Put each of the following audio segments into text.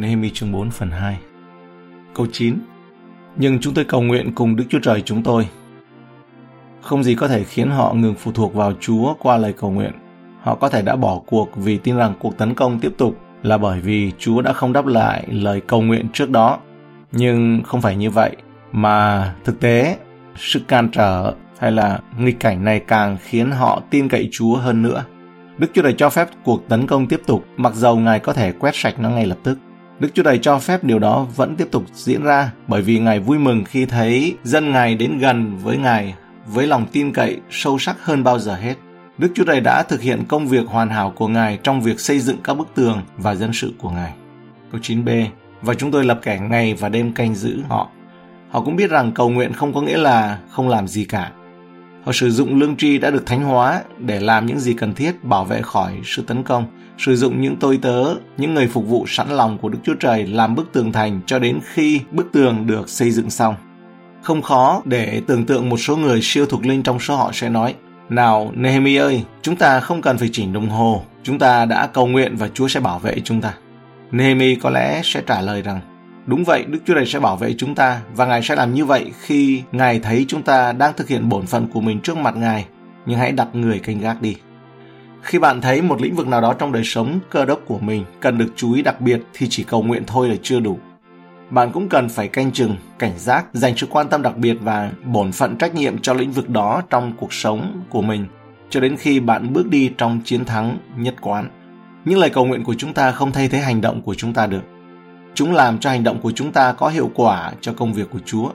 Nehemi chương 4 phần 2 Câu 9 Nhưng chúng tôi cầu nguyện cùng Đức Chúa Trời chúng tôi. Không gì có thể khiến họ ngừng phụ thuộc vào Chúa qua lời cầu nguyện. Họ có thể đã bỏ cuộc vì tin rằng cuộc tấn công tiếp tục là bởi vì Chúa đã không đáp lại lời cầu nguyện trước đó. Nhưng không phải như vậy, mà thực tế, sự can trở hay là nghịch cảnh này càng khiến họ tin cậy Chúa hơn nữa. Đức Chúa Trời cho phép cuộc tấn công tiếp tục, mặc dầu Ngài có thể quét sạch nó ngay lập tức. Đức Chúa Trời cho phép điều đó vẫn tiếp tục diễn ra, bởi vì Ngài vui mừng khi thấy dân Ngài đến gần với Ngài với lòng tin cậy sâu sắc hơn bao giờ hết. Đức Chúa Trời đã thực hiện công việc hoàn hảo của Ngài trong việc xây dựng các bức tường và dân sự của Ngài. Câu 9b Và chúng tôi lập kẻ ngày và đêm canh giữ họ. Họ cũng biết rằng cầu nguyện không có nghĩa là không làm gì cả. Họ sử dụng lương tri đã được thánh hóa để làm những gì cần thiết bảo vệ khỏi sự tấn công, sử dụng những tôi tớ, những người phục vụ sẵn lòng của Đức Chúa Trời làm bức tường thành cho đến khi bức tường được xây dựng xong. Không khó để tưởng tượng một số người siêu thuộc linh trong số họ sẽ nói, nào, Nehemi ơi, chúng ta không cần phải chỉnh đồng hồ, chúng ta đã cầu nguyện và Chúa sẽ bảo vệ chúng ta. Nehemi có lẽ sẽ trả lời rằng, Đúng vậy, Đức Chúa Trời sẽ bảo vệ chúng ta và Ngài sẽ làm như vậy khi Ngài thấy chúng ta đang thực hiện bổn phận của mình trước mặt Ngài, nhưng hãy đặt người canh gác đi. Khi bạn thấy một lĩnh vực nào đó trong đời sống cơ đốc của mình cần được chú ý đặc biệt thì chỉ cầu nguyện thôi là chưa đủ. Bạn cũng cần phải canh chừng, cảnh giác, dành sự quan tâm đặc biệt và bổn phận trách nhiệm cho lĩnh vực đó trong cuộc sống của mình cho đến khi bạn bước đi trong chiến thắng nhất quán. Những lời cầu nguyện của chúng ta không thay thế hành động của chúng ta được Chúng làm cho hành động của chúng ta có hiệu quả cho công việc của Chúa.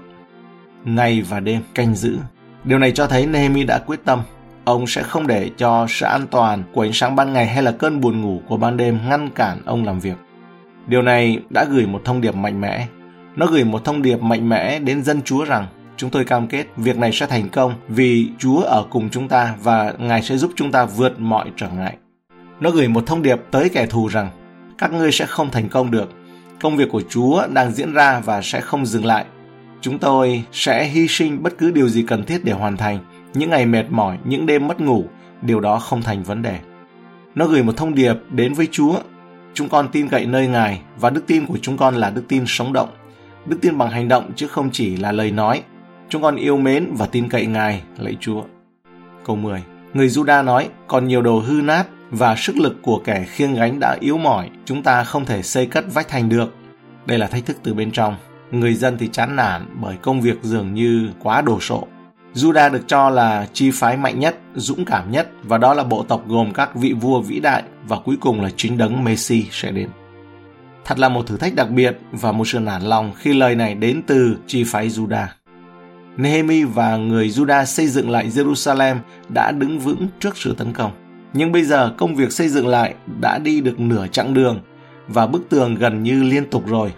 Ngày và đêm canh giữ. Điều này cho thấy Nehemi đã quyết tâm. Ông sẽ không để cho sự an toàn của ánh sáng ban ngày hay là cơn buồn ngủ của ban đêm ngăn cản ông làm việc. Điều này đã gửi một thông điệp mạnh mẽ. Nó gửi một thông điệp mạnh mẽ đến dân Chúa rằng, chúng tôi cam kết việc này sẽ thành công vì Chúa ở cùng chúng ta và Ngài sẽ giúp chúng ta vượt mọi trở ngại. Nó gửi một thông điệp tới kẻ thù rằng, các ngươi sẽ không thành công được Công việc của Chúa đang diễn ra và sẽ không dừng lại. Chúng tôi sẽ hy sinh bất cứ điều gì cần thiết để hoàn thành. Những ngày mệt mỏi, những đêm mất ngủ, điều đó không thành vấn đề. Nó gửi một thông điệp đến với Chúa. Chúng con tin cậy nơi Ngài và đức tin của chúng con là đức tin sống động. Đức tin bằng hành động chứ không chỉ là lời nói. Chúng con yêu mến và tin cậy Ngài, lạy Chúa. Câu 10 Người Juda nói, còn nhiều đồ hư nát và sức lực của kẻ khiêng gánh đã yếu mỏi, chúng ta không thể xây cất vách thành được. Đây là thách thức từ bên trong. Người dân thì chán nản bởi công việc dường như quá đồ sộ. Judah được cho là chi phái mạnh nhất, dũng cảm nhất và đó là bộ tộc gồm các vị vua vĩ đại và cuối cùng là chính đấng Messi sẽ đến. Thật là một thử thách đặc biệt và một sự nản lòng khi lời này đến từ chi phái Judah. Nehemi và người Judah xây dựng lại Jerusalem đã đứng vững trước sự tấn công. Nhưng bây giờ công việc xây dựng lại đã đi được nửa chặng đường và bức tường gần như liên tục rồi.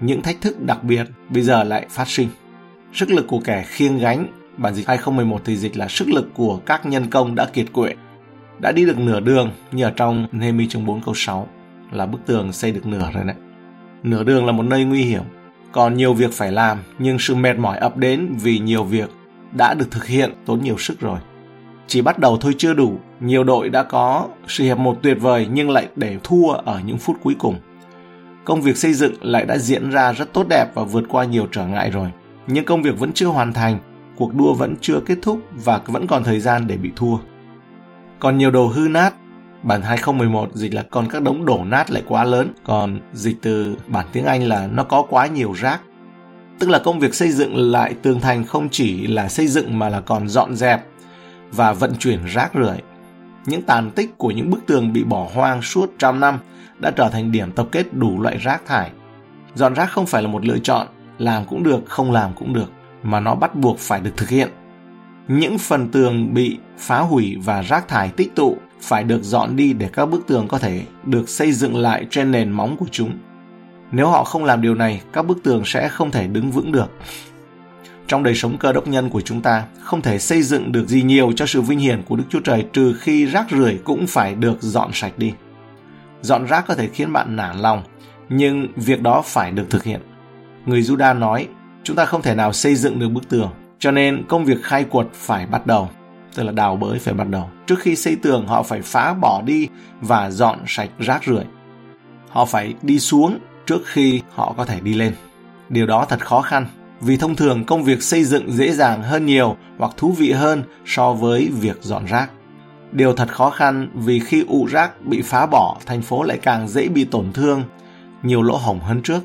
Những thách thức đặc biệt bây giờ lại phát sinh. Sức lực của kẻ khiêng gánh, bản dịch 2011 thì dịch là sức lực của các nhân công đã kiệt quệ. Đã đi được nửa đường như ở trong Nehemi chương 4 câu 6 là bức tường xây được nửa rồi đấy. Nửa đường là một nơi nguy hiểm, còn nhiều việc phải làm nhưng sự mệt mỏi ập đến vì nhiều việc đã được thực hiện tốn nhiều sức rồi. Chỉ bắt đầu thôi chưa đủ, nhiều đội đã có sự hiệp một tuyệt vời nhưng lại để thua ở những phút cuối cùng. Công việc xây dựng lại đã diễn ra rất tốt đẹp và vượt qua nhiều trở ngại rồi. Nhưng công việc vẫn chưa hoàn thành, cuộc đua vẫn chưa kết thúc và vẫn còn thời gian để bị thua. Còn nhiều đồ hư nát, bản 2011 dịch là còn các đống đổ nát lại quá lớn, còn dịch từ bản tiếng Anh là nó có quá nhiều rác. Tức là công việc xây dựng lại tường thành không chỉ là xây dựng mà là còn dọn dẹp và vận chuyển rác rưởi. Những tàn tích của những bức tường bị bỏ hoang suốt trăm năm đã trở thành điểm tập kết đủ loại rác thải. Dọn rác không phải là một lựa chọn, làm cũng được, không làm cũng được, mà nó bắt buộc phải được thực hiện. Những phần tường bị phá hủy và rác thải tích tụ phải được dọn đi để các bức tường có thể được xây dựng lại trên nền móng của chúng. Nếu họ không làm điều này, các bức tường sẽ không thể đứng vững được trong đời sống cơ đốc nhân của chúng ta không thể xây dựng được gì nhiều cho sự vinh hiển của Đức Chúa Trời trừ khi rác rưởi cũng phải được dọn sạch đi. Dọn rác có thể khiến bạn nản lòng, nhưng việc đó phải được thực hiện. Người Juda nói, chúng ta không thể nào xây dựng được bức tường, cho nên công việc khai quật phải bắt đầu, tức là đào bới phải bắt đầu. Trước khi xây tường họ phải phá bỏ đi và dọn sạch rác rưởi. Họ phải đi xuống trước khi họ có thể đi lên. Điều đó thật khó khăn, vì thông thường công việc xây dựng dễ dàng hơn nhiều hoặc thú vị hơn so với việc dọn rác. Điều thật khó khăn vì khi ụ rác bị phá bỏ, thành phố lại càng dễ bị tổn thương, nhiều lỗ hổng hơn trước.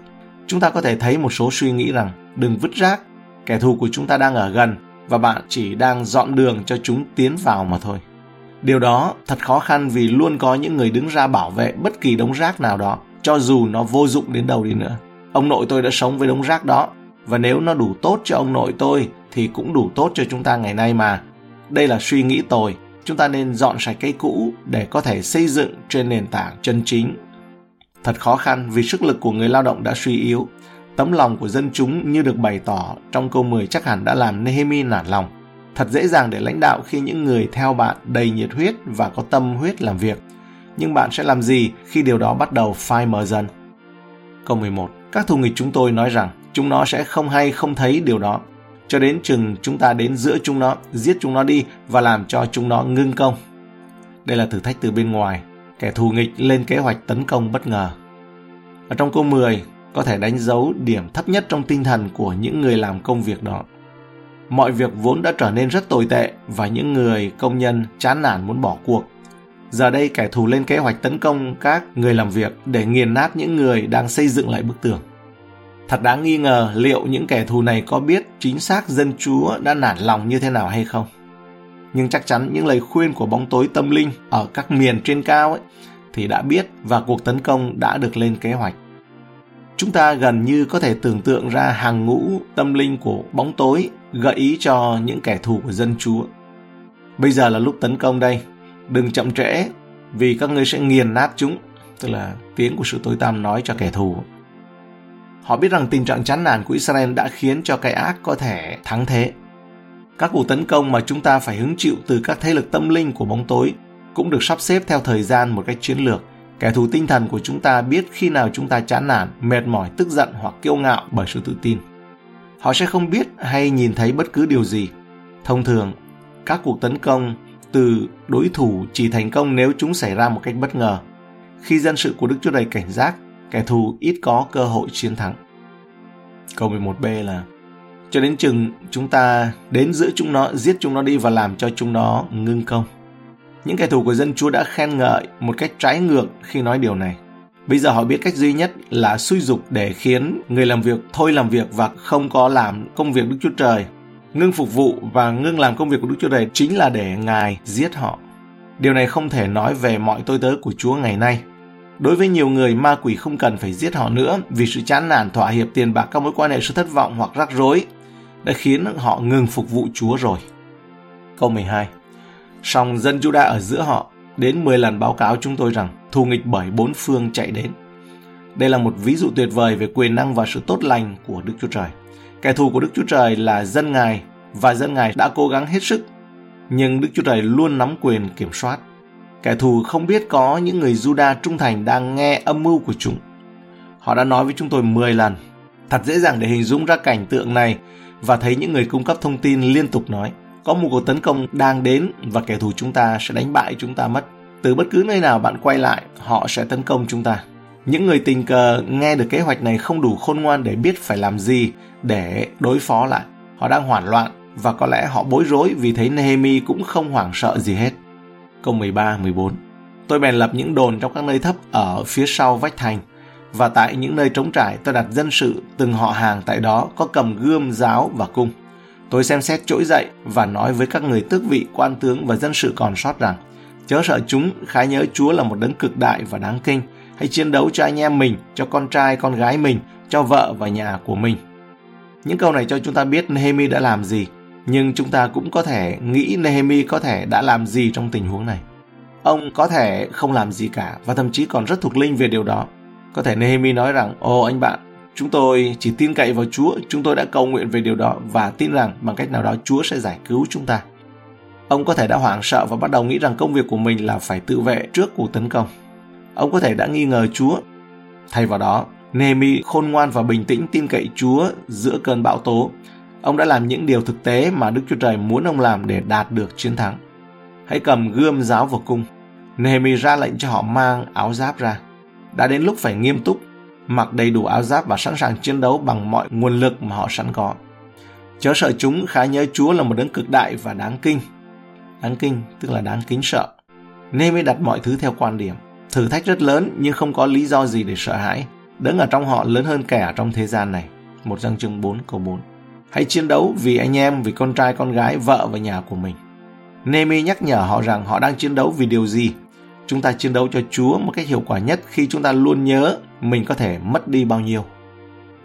Chúng ta có thể thấy một số suy nghĩ rằng đừng vứt rác, kẻ thù của chúng ta đang ở gần và bạn chỉ đang dọn đường cho chúng tiến vào mà thôi. Điều đó thật khó khăn vì luôn có những người đứng ra bảo vệ bất kỳ đống rác nào đó, cho dù nó vô dụng đến đâu đi nữa. Ông nội tôi đã sống với đống rác đó, và nếu nó đủ tốt cho ông nội tôi thì cũng đủ tốt cho chúng ta ngày nay mà. Đây là suy nghĩ tồi, chúng ta nên dọn sạch cây cũ để có thể xây dựng trên nền tảng chân chính. Thật khó khăn vì sức lực của người lao động đã suy yếu. Tấm lòng của dân chúng như được bày tỏ trong câu 10 chắc hẳn đã làm Nehemi nản lòng. Thật dễ dàng để lãnh đạo khi những người theo bạn đầy nhiệt huyết và có tâm huyết làm việc. Nhưng bạn sẽ làm gì khi điều đó bắt đầu phai mờ dần? Câu 11. Các thù nghịch chúng tôi nói rằng chúng nó sẽ không hay không thấy điều đó cho đến chừng chúng ta đến giữa chúng nó, giết chúng nó đi và làm cho chúng nó ngưng công. Đây là thử thách từ bên ngoài, kẻ thù nghịch lên kế hoạch tấn công bất ngờ. Ở trong câu 10, có thể đánh dấu điểm thấp nhất trong tinh thần của những người làm công việc đó. Mọi việc vốn đã trở nên rất tồi tệ và những người công nhân chán nản muốn bỏ cuộc. Giờ đây kẻ thù lên kế hoạch tấn công các người làm việc để nghiền nát những người đang xây dựng lại bức tường. Thật đáng nghi ngờ liệu những kẻ thù này có biết chính xác dân chúa đã nản lòng như thế nào hay không. Nhưng chắc chắn những lời khuyên của bóng tối tâm linh ở các miền trên cao ấy, thì đã biết và cuộc tấn công đã được lên kế hoạch. Chúng ta gần như có thể tưởng tượng ra hàng ngũ tâm linh của bóng tối gợi ý cho những kẻ thù của dân chúa. Bây giờ là lúc tấn công đây, đừng chậm trễ vì các ngươi sẽ nghiền nát chúng, tức là tiếng của sự tối tăm nói cho kẻ thù. Họ biết rằng tình trạng chán nản của Israel đã khiến cho cái ác có thể thắng thế. Các cuộc tấn công mà chúng ta phải hứng chịu từ các thế lực tâm linh của bóng tối cũng được sắp xếp theo thời gian một cách chiến lược. Kẻ thù tinh thần của chúng ta biết khi nào chúng ta chán nản, mệt mỏi, tức giận hoặc kiêu ngạo bởi sự tự tin. Họ sẽ không biết hay nhìn thấy bất cứ điều gì. Thông thường, các cuộc tấn công từ đối thủ chỉ thành công nếu chúng xảy ra một cách bất ngờ. Khi dân sự của Đức Chúa Trời cảnh giác, kẻ thù ít có cơ hội chiến thắng. Câu 11b là cho đến chừng chúng ta đến giữa chúng nó, giết chúng nó đi và làm cho chúng nó ngưng công. Những kẻ thù của dân Chúa đã khen ngợi một cách trái ngược khi nói điều này. Bây giờ họ biết cách duy nhất là suy dục để khiến người làm việc thôi làm việc và không có làm công việc Đức Chúa Trời. Ngưng phục vụ và ngưng làm công việc của Đức Chúa Trời chính là để Ngài giết họ. Điều này không thể nói về mọi tôi tớ của Chúa ngày nay. Đối với nhiều người, ma quỷ không cần phải giết họ nữa vì sự chán nản thỏa hiệp tiền bạc các mối quan hệ sự thất vọng hoặc rắc rối đã khiến họ ngừng phục vụ Chúa rồi. Câu 12 Song dân Juda ở giữa họ đến 10 lần báo cáo chúng tôi rằng thù nghịch bởi bốn phương chạy đến. Đây là một ví dụ tuyệt vời về quyền năng và sự tốt lành của Đức Chúa Trời. Kẻ thù của Đức Chúa Trời là dân Ngài và dân Ngài đã cố gắng hết sức, nhưng Đức Chúa Trời luôn nắm quyền kiểm soát. Kẻ thù không biết có những người Juda trung thành đang nghe âm mưu của chúng. Họ đã nói với chúng tôi 10 lần. Thật dễ dàng để hình dung ra cảnh tượng này và thấy những người cung cấp thông tin liên tục nói có một cuộc tấn công đang đến và kẻ thù chúng ta sẽ đánh bại chúng ta mất. Từ bất cứ nơi nào bạn quay lại, họ sẽ tấn công chúng ta. Những người tình cờ nghe được kế hoạch này không đủ khôn ngoan để biết phải làm gì để đối phó lại. Họ đang hoảng loạn và có lẽ họ bối rối vì thấy Nehemi cũng không hoảng sợ gì hết. Câu 13, 14 Tôi bèn lập những đồn trong các nơi thấp ở phía sau vách thành và tại những nơi trống trải tôi đặt dân sự từng họ hàng tại đó có cầm gươm, giáo và cung. Tôi xem xét trỗi dậy và nói với các người tước vị, quan tướng và dân sự còn sót rằng chớ sợ chúng, khái nhớ Chúa là một đấng cực đại và đáng kinh. Hãy chiến đấu cho anh em mình, cho con trai, con gái mình, cho vợ và nhà của mình. Những câu này cho chúng ta biết Nehemi đã làm gì, nhưng chúng ta cũng có thể nghĩ Nehemi có thể đã làm gì trong tình huống này. Ông có thể không làm gì cả và thậm chí còn rất thuộc linh về điều đó. Có thể Nehemi nói rằng, ô anh bạn, chúng tôi chỉ tin cậy vào Chúa, chúng tôi đã cầu nguyện về điều đó và tin rằng bằng cách nào đó Chúa sẽ giải cứu chúng ta. Ông có thể đã hoảng sợ và bắt đầu nghĩ rằng công việc của mình là phải tự vệ trước cuộc tấn công. Ông có thể đã nghi ngờ Chúa. Thay vào đó, Nehemi khôn ngoan và bình tĩnh tin cậy Chúa giữa cơn bão tố. Ông đã làm những điều thực tế mà Đức Chúa Trời muốn ông làm để đạt được chiến thắng. Hãy cầm gươm giáo vào cung. Nehemi ra lệnh cho họ mang áo giáp ra. Đã đến lúc phải nghiêm túc, mặc đầy đủ áo giáp và sẵn sàng chiến đấu bằng mọi nguồn lực mà họ sẵn có. Chớ sợ chúng, khá nhớ Chúa là một đấng cực đại và đáng kinh. Đáng kinh, tức là đáng kính sợ. Nehemi đặt mọi thứ theo quan điểm. Thử thách rất lớn, nhưng không có lý do gì để sợ hãi. Đấng ở trong họ lớn hơn kẻ ở trong thế gian này. một răng chương 4 câu 4. Hãy chiến đấu vì anh em, vì con trai, con gái, vợ và nhà của mình. Nemi nhắc nhở họ rằng họ đang chiến đấu vì điều gì. Chúng ta chiến đấu cho Chúa một cách hiệu quả nhất khi chúng ta luôn nhớ mình có thể mất đi bao nhiêu.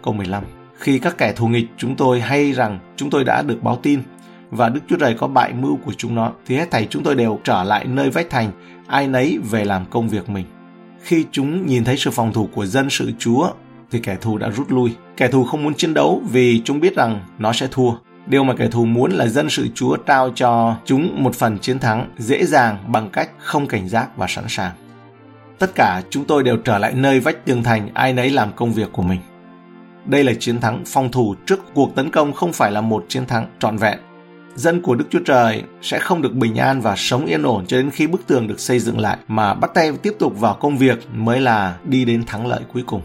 Câu 15. Khi các kẻ thù nghịch chúng tôi hay rằng chúng tôi đã được báo tin và Đức Chúa Trời có bại mưu của chúng nó, thì hết thảy chúng tôi đều trở lại nơi vách thành, ai nấy về làm công việc mình. Khi chúng nhìn thấy sự phòng thủ của dân sự Chúa, thì kẻ thù đã rút lui. Kẻ thù không muốn chiến đấu vì chúng biết rằng nó sẽ thua. Điều mà kẻ thù muốn là dân sự Chúa trao cho chúng một phần chiến thắng dễ dàng bằng cách không cảnh giác và sẵn sàng. Tất cả chúng tôi đều trở lại nơi vách tường thành ai nấy làm công việc của mình. Đây là chiến thắng phòng thủ trước cuộc tấn công không phải là một chiến thắng trọn vẹn. Dân của Đức Chúa Trời sẽ không được bình an và sống yên ổn cho đến khi bức tường được xây dựng lại, mà bắt tay tiếp tục vào công việc mới là đi đến thắng lợi cuối cùng.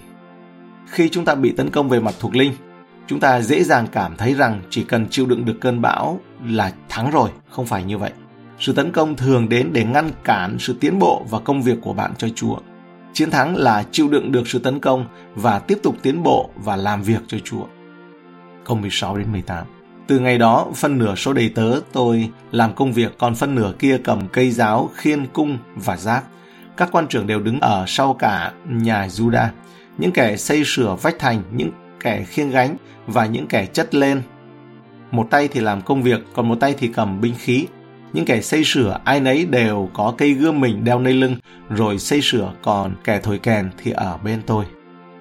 Khi chúng ta bị tấn công về mặt thuộc linh, chúng ta dễ dàng cảm thấy rằng chỉ cần chịu đựng được cơn bão là thắng rồi, không phải như vậy. Sự tấn công thường đến để ngăn cản sự tiến bộ và công việc của bạn cho Chúa. Chiến thắng là chịu đựng được sự tấn công và tiếp tục tiến bộ và làm việc cho Chúa. Câu 16 đến 18 Từ ngày đó, phân nửa số đầy tớ tôi làm công việc, còn phân nửa kia cầm cây giáo, khiên cung và giáp. Các quan trưởng đều đứng ở sau cả nhà Judah. Những kẻ xây sửa vách thành, những kẻ khiêng gánh và những kẻ chất lên. Một tay thì làm công việc, còn một tay thì cầm binh khí. Những kẻ xây sửa ai nấy đều có cây gươm mình đeo nơi lưng, rồi xây sửa còn kẻ thổi kèn thì ở bên tôi.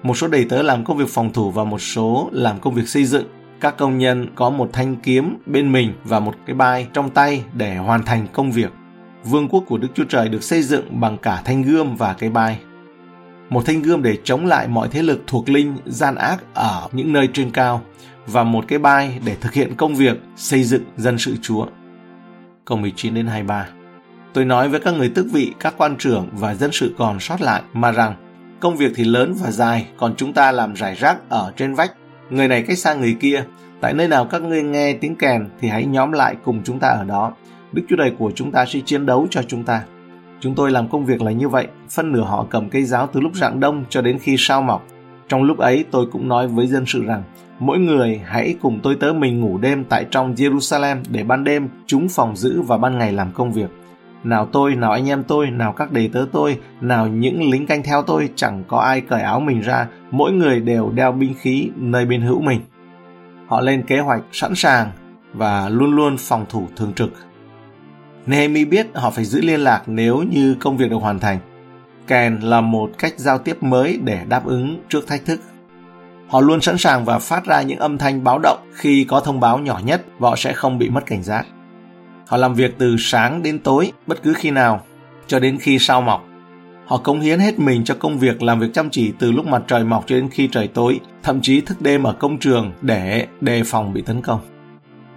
Một số đầy tớ làm công việc phòng thủ và một số làm công việc xây dựng. Các công nhân có một thanh kiếm bên mình và một cái bai trong tay để hoàn thành công việc. Vương quốc của Đức Chúa Trời được xây dựng bằng cả thanh gươm và cái bai một thanh gươm để chống lại mọi thế lực thuộc linh gian ác ở những nơi trên cao và một cái bai để thực hiện công việc xây dựng dân sự Chúa. Câu 19 đến 23 Tôi nói với các người tước vị, các quan trưởng và dân sự còn sót lại mà rằng công việc thì lớn và dài, còn chúng ta làm rải rác ở trên vách, người này cách xa người kia. Tại nơi nào các ngươi nghe tiếng kèn thì hãy nhóm lại cùng chúng ta ở đó. Đức Chúa Trời của chúng ta sẽ chiến đấu cho chúng ta. Chúng tôi làm công việc là như vậy, phân nửa họ cầm cây giáo từ lúc rạng đông cho đến khi sao mọc. Trong lúc ấy tôi cũng nói với dân sự rằng, mỗi người hãy cùng tôi tớ mình ngủ đêm tại trong Jerusalem để ban đêm chúng phòng giữ và ban ngày làm công việc. Nào tôi, nào anh em tôi, nào các đầy tớ tôi, nào những lính canh theo tôi chẳng có ai cởi áo mình ra, mỗi người đều đeo binh khí nơi bên hữu mình. Họ lên kế hoạch sẵn sàng và luôn luôn phòng thủ thường trực Nehemi biết họ phải giữ liên lạc nếu như công việc được hoàn thành. Kèn là một cách giao tiếp mới để đáp ứng trước thách thức. Họ luôn sẵn sàng và phát ra những âm thanh báo động khi có thông báo nhỏ nhất và họ sẽ không bị mất cảnh giác. Họ làm việc từ sáng đến tối bất cứ khi nào cho đến khi sao mọc. Họ cống hiến hết mình cho công việc làm việc chăm chỉ từ lúc mặt trời mọc cho đến khi trời tối, thậm chí thức đêm ở công trường để đề phòng bị tấn công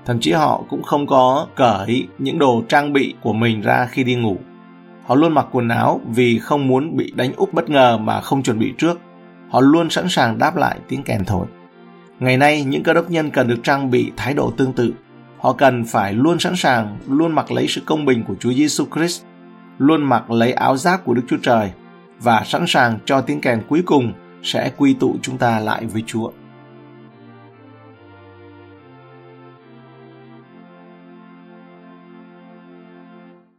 thậm chí họ cũng không có cởi những đồ trang bị của mình ra khi đi ngủ. Họ luôn mặc quần áo vì không muốn bị đánh úp bất ngờ mà không chuẩn bị trước. Họ luôn sẵn sàng đáp lại tiếng kèn thổi. Ngày nay, những cơ đốc nhân cần được trang bị thái độ tương tự. Họ cần phải luôn sẵn sàng, luôn mặc lấy sự công bình của Chúa Giêsu Christ, luôn mặc lấy áo giáp của Đức Chúa Trời và sẵn sàng cho tiếng kèn cuối cùng sẽ quy tụ chúng ta lại với Chúa.